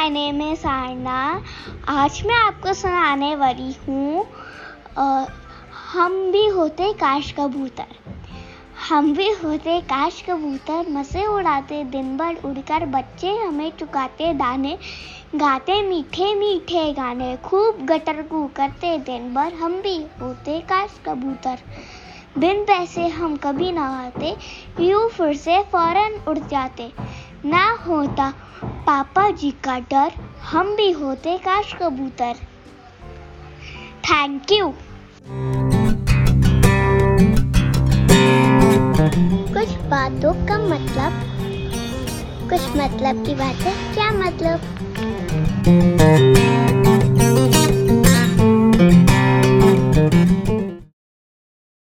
My name is सारना। आज मैं आपको सुनाने वाली हूँ हम भी होते काश कबूतर। हम भी होते काश कबूतर, मसे उड़ाते, दिन भर उड़कर बच्चे हमें चुकाते, दाने गाते, मीठे मीठे गाने, खूब गटर गु करते, दिन भर हम भी होते काश कबूतर। बिन पैसे हम कभी ना आते यूँ फिर से फ़ौरन उड़ जाते। ना होता। पापा जी का डर, हम भी होते काश कबूतर। थैंक यू कुछ बातों का मतलब कुछ मतलब की बात है क्या मतलब?